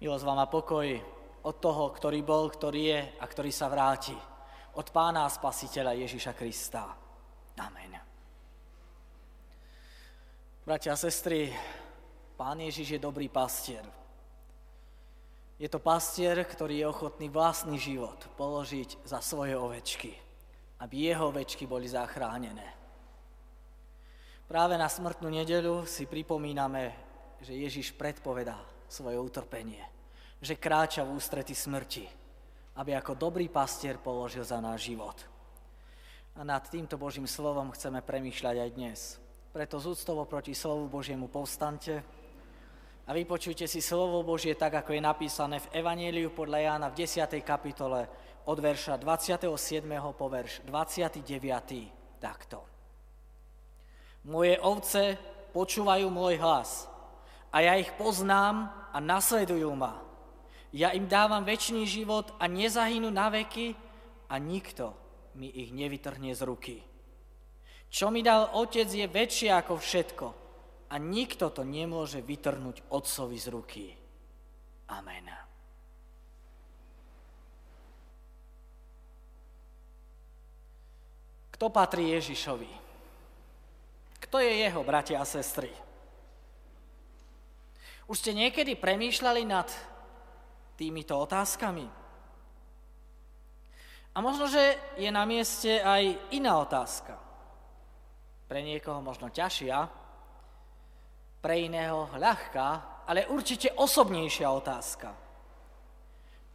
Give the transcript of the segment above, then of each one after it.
Milosť vám a pokoj od toho, ktorý bol, ktorý je a ktorý sa vráti. Od Pána a Spasiteľa Ježiša Krista. Amen. Bratia a sestry, Pán Ježiš je dobrý pastier. Je to pastier, ktorý je ochotný vlastný život položiť za svoje ovečky, aby jeho ovečky boli zachránené. Práve na smrtnú nedeľu si pripomíname, že Ježiš predpovedá svoje utrpenie, že kráča v ústrety smrti, aby ako dobrý pastier položil za náš život. A nad týmto Božím slovom chceme premýšľať aj dnes. Preto z úctovo proti slovu Božiemu povstante, a vypočujte si slovo Božie tak, ako je napísané v Evanieliu podľa Jána v 10. kapitole od verša 27. po verš 29. takto. Moje ovce počúvajú môj hlas a ja ich poznám a nasledujú ma. Ja im dávam väčší život a nezahynú na veky a nikto mi ich nevytrhne z ruky. Čo mi dal Otec je väčšie ako všetko a nikto to nemôže vytrhnúť otcovi z ruky. Amen. Kto patrí Ježišovi? Kto je jeho, bratia a sestry? Už ste niekedy premýšľali nad týmito otázkami? A možno, že je na mieste aj iná otázka. Pre niekoho možno ťažšia, pre iného ľahká, ale určite osobnejšia otázka.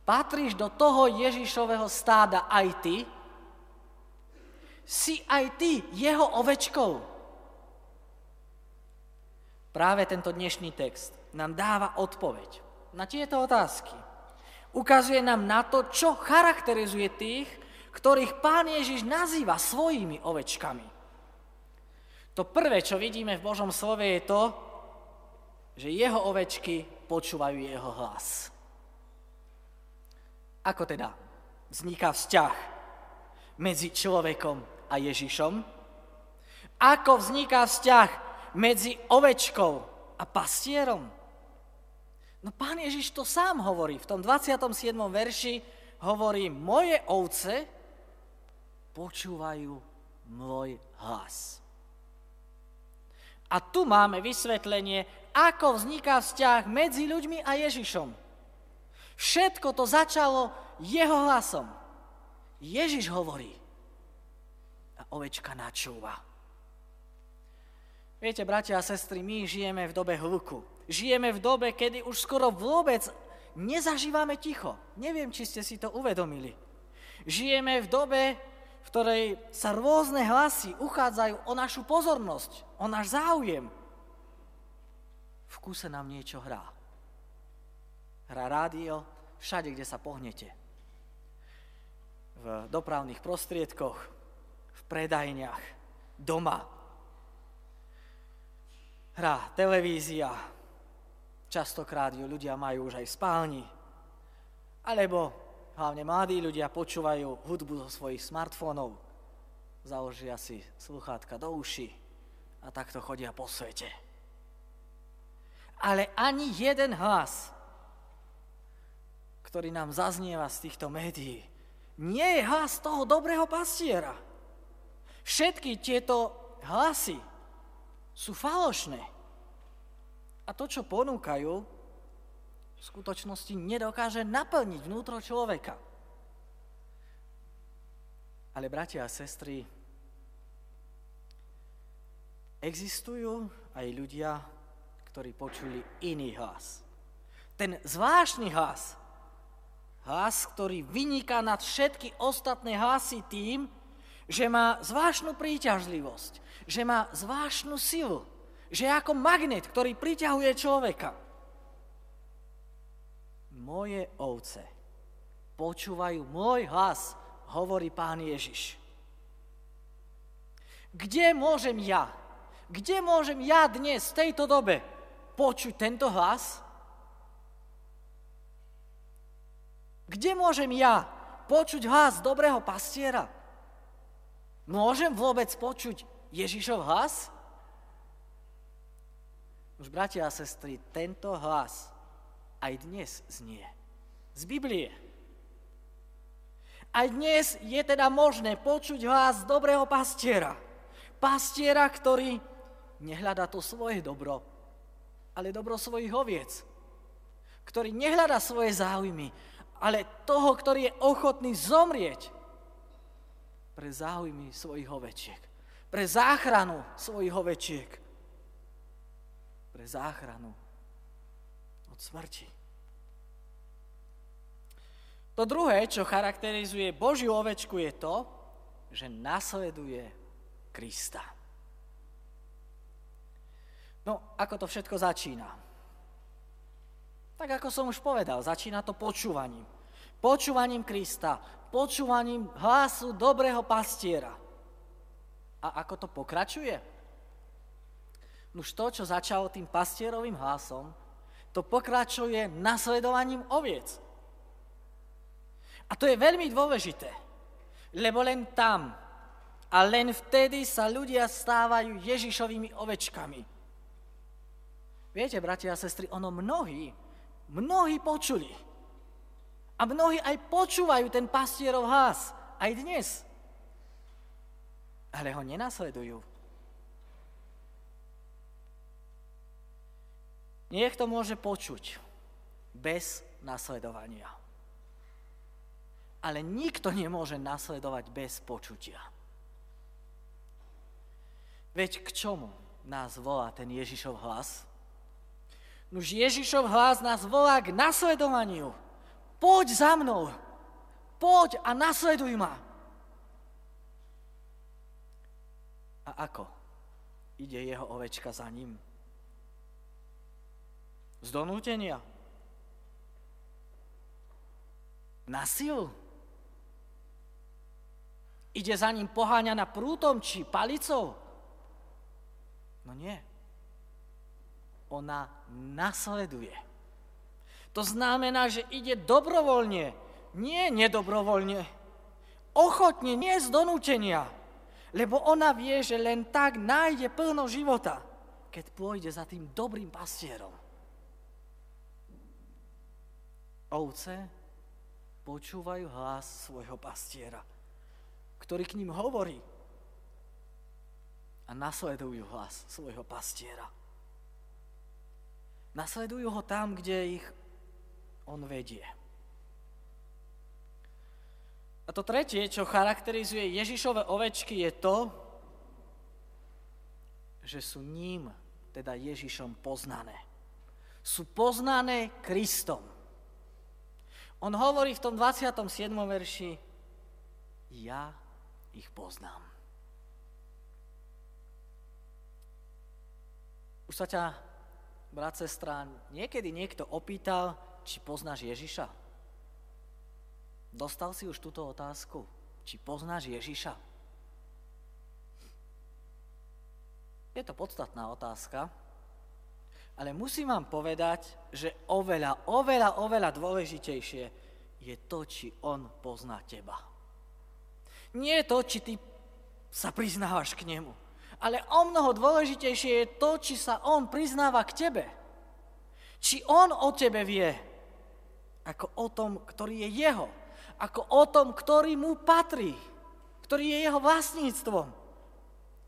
Patríš do toho Ježišového stáda aj ty? Si aj ty jeho ovečkou? Práve tento dnešný text nám dáva odpoveď na tieto otázky. Ukazuje nám na to, čo charakterizuje tých, ktorých pán Ježiš nazýva svojimi ovečkami. To prvé, čo vidíme v Božom slove, je to, že jeho ovečky počúvajú jeho hlas. Ako teda vzniká vzťah medzi človekom a Ježišom? Ako vzniká vzťah medzi ovečkou a pastierom? No pán Ježiš to sám hovorí. V tom 27. verši hovorí, moje ovce počúvajú môj hlas. A tu máme vysvetlenie, ako vzniká vzťah medzi ľuďmi a Ježišom. Všetko to začalo jeho hlasom. Ježiš hovorí a ovečka načúva. Viete, bratia a sestry, my žijeme v dobe hluku. Žijeme v dobe, kedy už skoro vôbec nezažívame ticho. Neviem, či ste si to uvedomili. Žijeme v dobe, v ktorej sa rôzne hlasy uchádzajú o našu pozornosť, o náš záujem. V kuse nám niečo hrá. Hrá rádio všade, kde sa pohnete. V dopravných prostriedkoch, v predajniach, doma. Hrá televízia, častokrát ju ľudia majú už aj v spálni. Alebo hlavne mladí ľudia počúvajú hudbu zo svojich smartfónov, založia si sluchátka do uši a takto chodia po svete. Ale ani jeden hlas, ktorý nám zaznieva z týchto médií, nie je hlas toho dobrého pastiera. Všetky tieto hlasy sú falošné. A to, čo ponúkajú, v skutočnosti nedokáže naplniť vnútro človeka. Ale bratia a sestry, existujú aj ľudia, ktorí počuli iný hlas. Ten zvláštny hlas, hlas, ktorý vyniká nad všetky ostatné hlasy tým, že má zvláštnu príťažlivosť, že má zvláštnu silu, že je ako magnet, ktorý priťahuje človeka moje ovce počúvajú môj hlas, hovorí pán Ježiš. Kde môžem ja, kde môžem ja dnes, v tejto dobe, počuť tento hlas? Kde môžem ja počuť hlas dobrého pastiera? Môžem vôbec počuť Ježišov hlas? Už bratia a sestry, tento hlas aj dnes znie. Z Biblie. Aj dnes je teda možné počuť hlas dobrého pastiera. Pastiera, ktorý nehľadá to svoje dobro, ale dobro svojich oviec. Ktorý nehľadá svoje záujmy, ale toho, ktorý je ochotný zomrieť pre záujmy svojich ovečiek. Pre záchranu svojich ovečiek. Pre záchranu od smrti. To druhé, čo charakterizuje Božiu ovečku, je to, že nasleduje Krista. No, ako to všetko začína? Tak ako som už povedal, začína to počúvaním. Počúvaním Krista, počúvaním hlasu dobrého pastiera. A ako to pokračuje? Už to, čo začalo tým pastierovým hlasom, to pokračuje nasledovaním oviec. A to je veľmi dôležité, lebo len tam a len vtedy sa ľudia stávajú Ježišovými ovečkami. Viete, bratia a sestry, ono mnohí, mnohí počuli. A mnohí aj počúvajú ten pastierov hlas, aj dnes. Ale ho nenasledujú. Niekto môže počuť bez nasledovania ale nikto nemôže nasledovať bez počutia. Veď k čomu nás volá ten Ježišov hlas? Nuž Ježišov hlas nás volá k nasledovaniu. Poď za mnou. Poď a nasleduj ma. A ako ide jeho ovečka za ním? Z donútenia? Na silu? Ide za ním poháňaná prútom či palicou? No nie. Ona nasleduje. To znamená, že ide dobrovoľne, nie nedobrovoľne. Ochotne, nie z donútenia. Lebo ona vie, že len tak nájde plno života, keď pôjde za tým dobrým pastierom. Ovce počúvajú hlas svojho pastiera ktorý k ním hovorí a nasledujú hlas svojho pastiera. Nasledujú ho tam, kde ich on vedie. A to tretie, čo charakterizuje Ježišove ovečky, je to, že sú ním, teda Ježišom, poznané. Sú poznané Kristom. On hovorí v tom 27. verši, ja ich poznám. Už sa ťa, brat, sestra, niekedy niekto opýtal, či poznáš Ježiša? Dostal si už túto otázku? Či poznáš Ježiša? Je to podstatná otázka, ale musím vám povedať, že oveľa, oveľa, oveľa dôležitejšie je to, či on pozná teba. Nie to, či ty sa priznávaš k nemu, ale o mnoho dôležitejšie je to, či sa on priznáva k tebe. Či on o tebe vie, ako o tom, ktorý je jeho, ako o tom, ktorý mu patrí, ktorý je jeho vlastníctvom,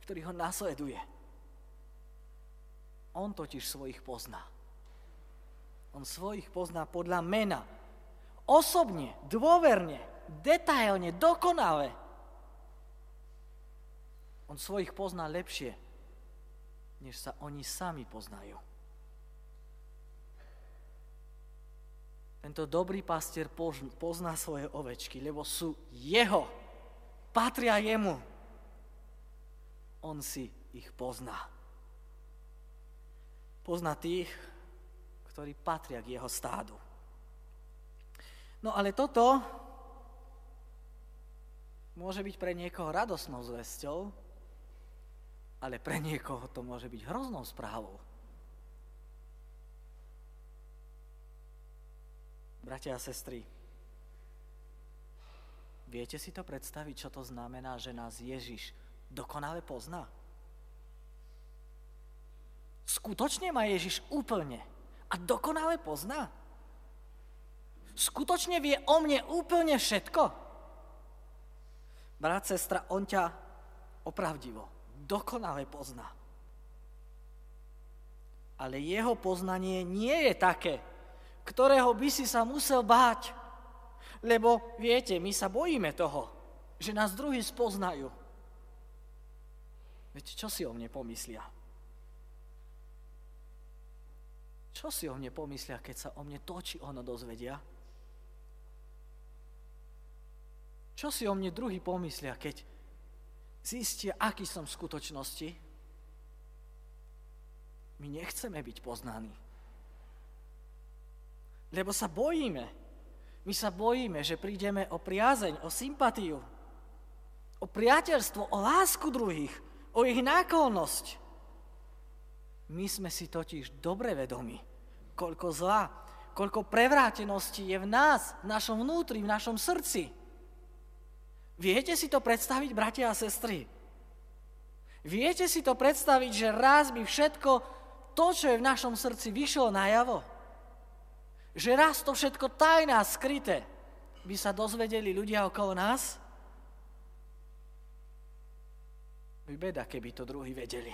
ktorý ho nasleduje. On totiž svojich pozná. On svojich pozná podľa mena. Osobne, dôverne, detailne, dokonale. On svojich pozná lepšie, než sa oni sami poznajú. Tento dobrý pastier pozná svoje ovečky, lebo sú jeho, patria jemu. On si ich pozná. Pozná tých, ktorí patria k jeho stádu. No ale toto môže byť pre niekoho radosnou zväzťou, ale pre niekoho to môže byť hroznou správou. Bratia a sestry, viete si to predstaviť, čo to znamená, že nás Ježiš dokonale pozná? Skutočne ma Ježiš úplne a dokonale pozná? Skutočne vie o mne úplne všetko? Brat, sestra, on ťa opravdivo, dokonale pozná. Ale jeho poznanie nie je také, ktorého by si sa musel báť. Lebo viete, my sa bojíme toho, že nás druhí spoznajú. Veď čo si o mne pomyslia? Čo si o mne pomyslia, keď sa o mne to či ono dozvedia? Čo si o mne druhý pomyslia, keď zistia, aký som v skutočnosti? My nechceme byť poznaní. Lebo sa bojíme. My sa bojíme, že prídeme o priazeň, o sympatiu, o priateľstvo, o lásku druhých, o ich náklonnosť. My sme si totiž dobre vedomi, koľko zla, koľko prevrátenosti je v nás, v našom vnútri, v našom srdci. Viete si to predstaviť, bratia a sestry? Viete si to predstaviť, že raz by všetko to, čo je v našom srdci, vyšlo najavo? Že raz to všetko tajná, skryté, by sa dozvedeli ľudia okolo nás? By beda, keby to druhý vedeli.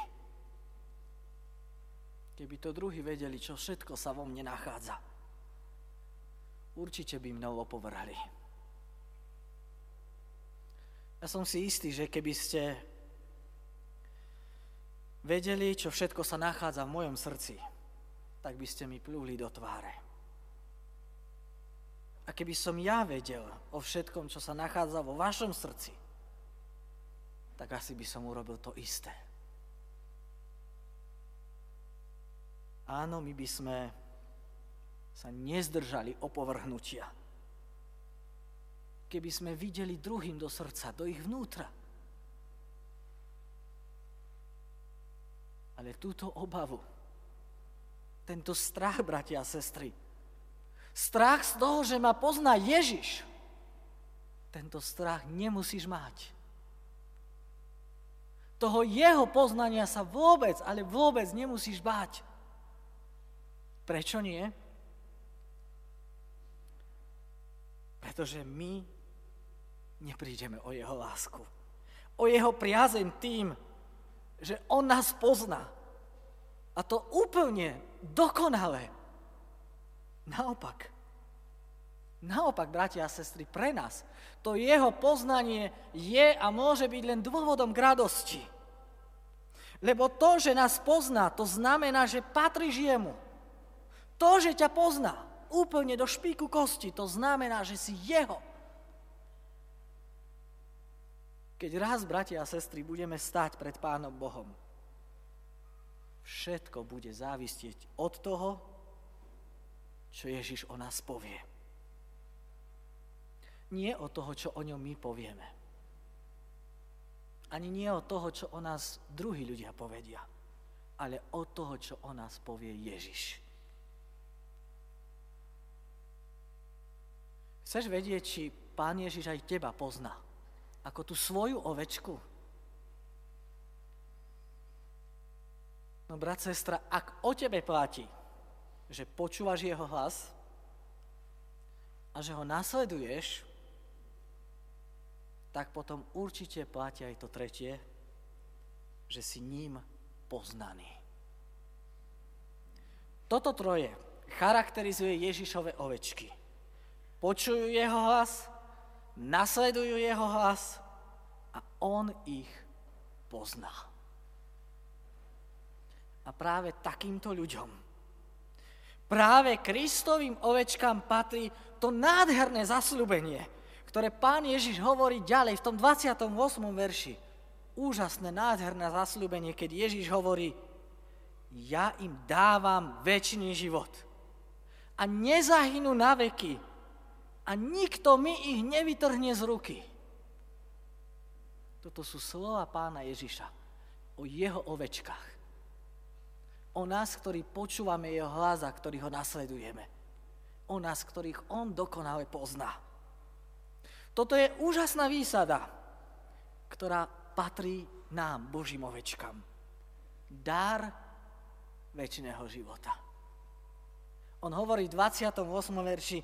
Keby to druhý vedeli, čo všetko sa vo mne nachádza. Určite by mnou opovrhli. Ja som si istý, že keby ste vedeli, čo všetko sa nachádza v mojom srdci, tak by ste mi plúli do tváre. Keby som ja vedel o všetkom, čo sa nachádza vo vašom srdci, tak asi by som urobil to isté. Áno, my by sme sa nezdržali opovrhnutia. Keby sme videli druhým do srdca, do ich vnútra. Ale túto obavu, tento strach, bratia a sestry, strach z toho, že ma pozná Ježiš, tento strach nemusíš mať toho jeho poznania sa vôbec, ale vôbec nemusíš báť. Prečo nie? Pretože my neprídeme o jeho lásku. O jeho priazeň tým, že on nás pozná. A to úplne dokonale. Naopak. Naopak, bratia a sestry, pre nás to jeho poznanie je a môže byť len dôvodom k radosti. Lebo to, že nás pozná, to znamená, že patríš jemu. To, že ťa pozná úplne do špíku kosti, to znamená, že si jeho. Keď raz, bratia a sestry, budeme stať pred Pánom Bohom, všetko bude závisieť od toho, čo Ježiš o nás povie. Nie od toho, čo o ňom my povieme ani nie od toho, čo o nás druhí ľudia povedia, ale od toho, čo o nás povie Ježiš. Chceš vedieť, či Pán Ježiš aj teba pozná, ako tú svoju ovečku? No, brat, sestra, ak o tebe platí, že počúvaš jeho hlas a že ho nasleduješ, tak potom určite platí aj to tretie, že si ním poznaný. Toto troje charakterizuje Ježišove ovečky. Počujú jeho hlas, nasledujú jeho hlas a on ich pozná. A práve takýmto ľuďom, práve Kristovým ovečkám patrí to nádherné zasľubenie, ktoré pán Ježiš hovorí ďalej v tom 28. verši. Úžasné, nádherné zasľúbenie, keď Ježiš hovorí, ja im dávam väčší život. A nezahynú na veky. A nikto mi ich nevytrhne z ruky. Toto sú slova pána Ježiša o jeho ovečkách. O nás, ktorí počúvame jeho hlas a ktorí ho nasledujeme. O nás, ktorých on dokonale pozná. Toto je úžasná výsada, ktorá patrí nám, Božím ovečkám. Dar väčšného života. On hovorí v 28. verši,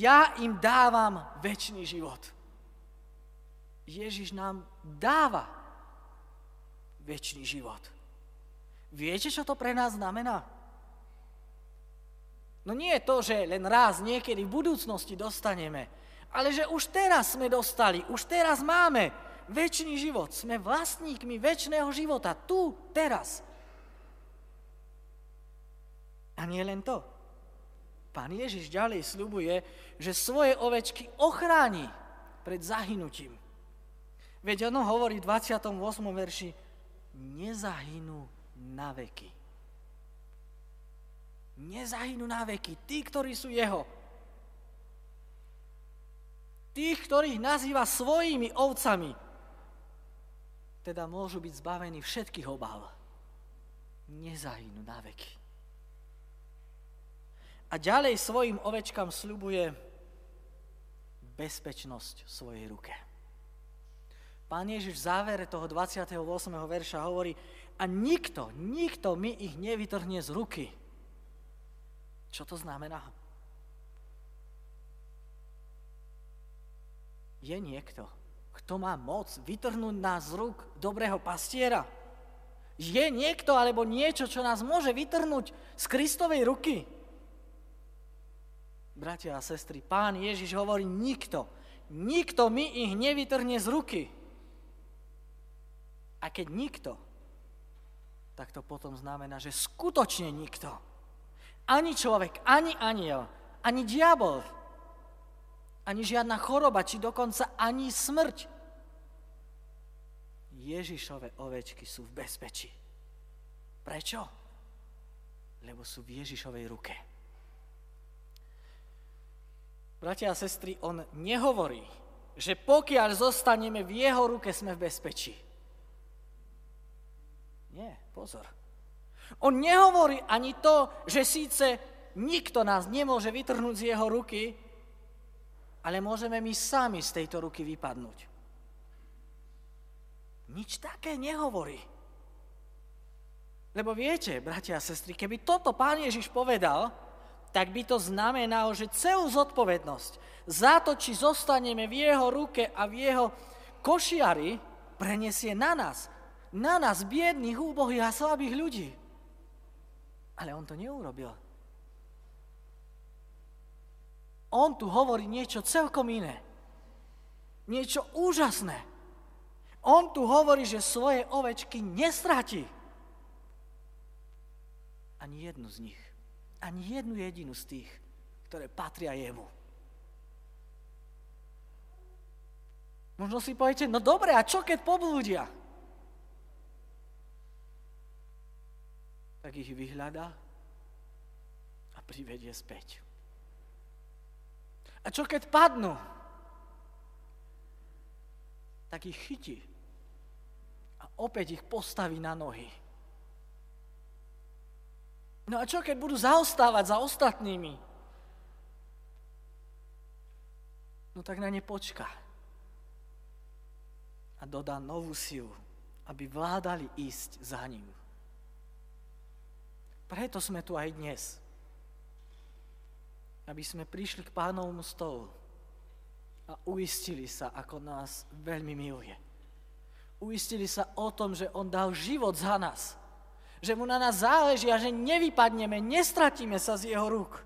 ja im dávam väčší život. Ježiš nám dáva väčší život. Viete, čo to pre nás znamená? No nie je to, že len raz niekedy v budúcnosti dostaneme, ale že už teraz sme dostali, už teraz máme väčší život. Sme vlastníkmi väčšného života, tu, teraz. A nie len to. Pán Ježiš ďalej sľubuje, že svoje ovečky ochráni pred zahynutím. Veď ono hovorí v 28. verši, nezahynú na veky. Nezahynú na veky. Tí, ktorí sú jeho. Tých, ktorých nazýva svojimi ovcami, teda môžu byť zbavení všetkých obáv. Nezahynú na veky a ďalej svojim ovečkám slubuje bezpečnosť v svojej ruke. Pán Ježiš v závere toho 28. verša hovorí, a nikto, nikto mi ich nevytrhne z ruky. Čo to znamená? Je niekto, kto má moc vytrhnúť nás z rúk dobrého pastiera? Je niekto alebo niečo, čo nás môže vytrhnúť z Kristovej ruky? bratia a sestry, pán Ježiš hovorí, nikto, nikto mi ich nevytrhne z ruky. A keď nikto, tak to potom znamená, že skutočne nikto. Ani človek, ani aniel, ani diabol, ani žiadna choroba, či dokonca ani smrť. Ježišove ovečky sú v bezpečí. Prečo? Lebo sú v Ježišovej ruke. Bratia a sestry, on nehovorí, že pokiaľ zostaneme v jeho ruke, sme v bezpečí. Nie, pozor. On nehovorí ani to, že síce nikto nás nemôže vytrhnúť z jeho ruky, ale môžeme my sami z tejto ruky vypadnúť. Nič také nehovorí. Lebo viete, bratia a sestry, keby toto pán Ježiš povedal, tak by to znamenalo, že celú zodpovednosť za to, či zostaneme v jeho ruke a v jeho košiari, prenesie na nás. Na nás, biedných, úbohých a slabých ľudí. Ale on to neurobil. On tu hovorí niečo celkom iné. Niečo úžasné. On tu hovorí, že svoje ovečky nestratí. Ani jednu z nich ani jednu jedinu z tých, ktoré patria jemu. Možno si poviete, no dobre, a čo keď poblúdia? Tak ich vyhľadá a privedie späť. A čo keď padnú? Tak ich chytí a opäť ich postaví na nohy. No a čo, keď budú zaostávať za ostatnými? No tak na ne počka. A dodá novú silu, aby vládali ísť za ním. Preto sme tu aj dnes. Aby sme prišli k pánovmu stolu a uistili sa, ako nás veľmi miluje. Uistili sa o tom, že on dal život za nás že mu na nás záleží a že nevypadneme, nestratíme sa z jeho rúk.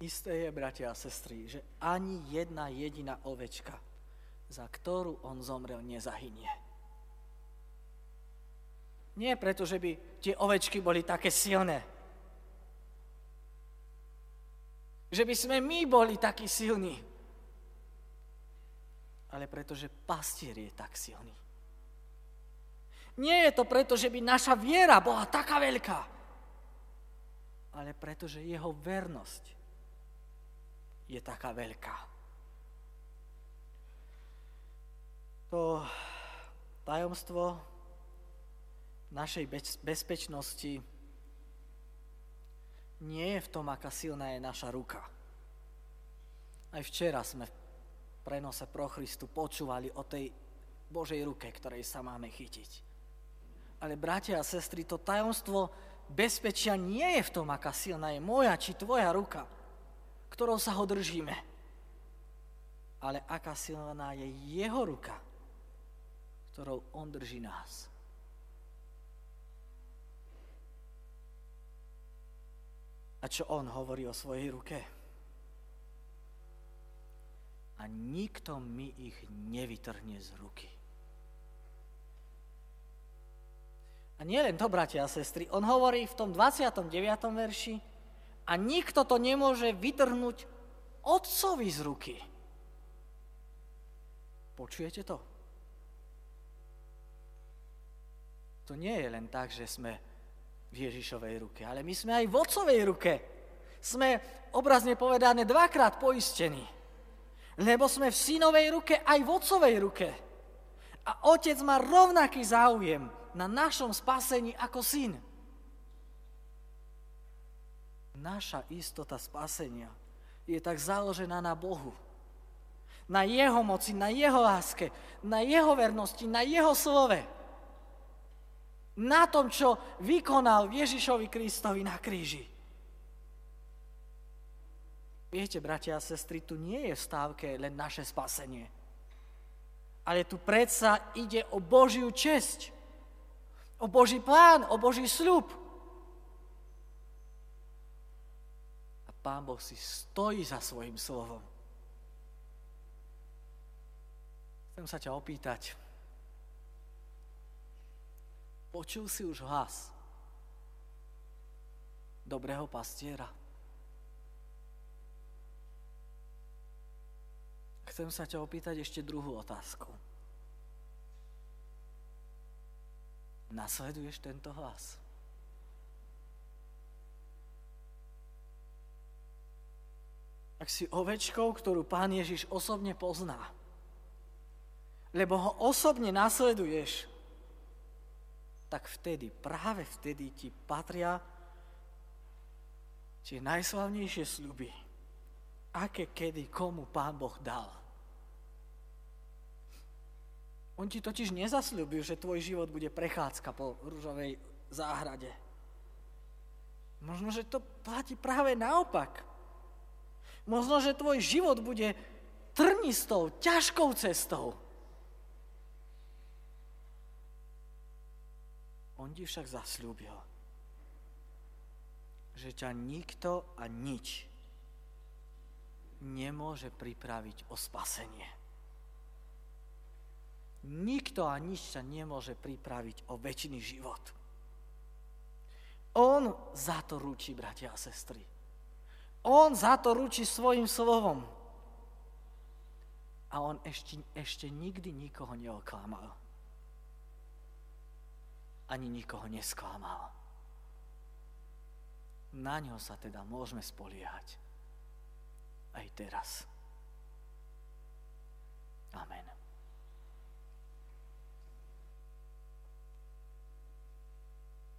Isté je, bratia a sestry, že ani jedna jediná ovečka, za ktorú on zomrel, nezahynie. Nie preto, že by tie ovečky boli také silné. Že by sme my boli takí silní ale pretože pastier je tak silný. Nie je to preto, že by naša viera bola taká veľká, ale pretože jeho vernosť je taká veľká. To tajomstvo našej bezpečnosti nie je v tom, aká silná je naša ruka. Aj včera sme v prenose pro Christu počúvali o tej Božej ruke, ktorej sa máme chytiť. Ale bratia a sestry, to tajomstvo bezpečia nie je v tom, aká silná je moja či tvoja ruka, ktorou sa ho držíme, ale aká silná je jeho ruka, ktorou on drží nás. A čo on hovorí o svojej ruke? A nikto mi ich nevytrhne z ruky. A nie len to, bratia a sestry, on hovorí v tom 29. verši, a nikto to nemôže vytrhnúť otcovi z ruky. Počujete to? To nie je len tak, že sme v Ježišovej ruke, ale my sme aj v otcovej ruke. Sme obrazne povedané dvakrát poistení, lebo sme v synovej ruke aj v otcovej ruke. A otec má rovnaký záujem na našom spasení ako syn. Naša istota spasenia je tak založená na Bohu. Na Jeho moci, na Jeho láske, na Jeho vernosti, na Jeho slove. Na tom, čo vykonal Ježišovi Kristovi na kríži. Viete, bratia a sestry, tu nie je v stávke len naše spasenie. Ale tu predsa ide o Božiu česť o Boží plán, o Boží sľub. A Pán Boh si stojí za svojim slovom. Chcem sa ťa opýtať. Počul si už hlas dobrého pastiera? Chcem sa ťa opýtať ešte druhú otázku. Nasleduješ tento hlas? Ak si ovečkou, ktorú pán Ježiš osobne pozná, lebo ho osobne nasleduješ, tak vtedy, práve vtedy ti patria tie najslavnejšie sľuby, aké kedy komu pán Boh dal. On ti totiž nezasľúbil, že tvoj život bude prechádzka po rúžovej záhrade. Možno, že to platí práve naopak. Možno, že tvoj život bude trnistou, ťažkou cestou. On ti však zasľúbil, že ťa nikto a nič nemôže pripraviť o spasenie. Nikto a nič sa nemôže pripraviť o väčší život. On za to ručí, bratia a sestry. On za to ručí svojim slovom. A on ešte, ešte nikdy nikoho neoklamal ani nikoho nesklamal. Na ňo sa teda môžeme spoliehať aj teraz. Amen.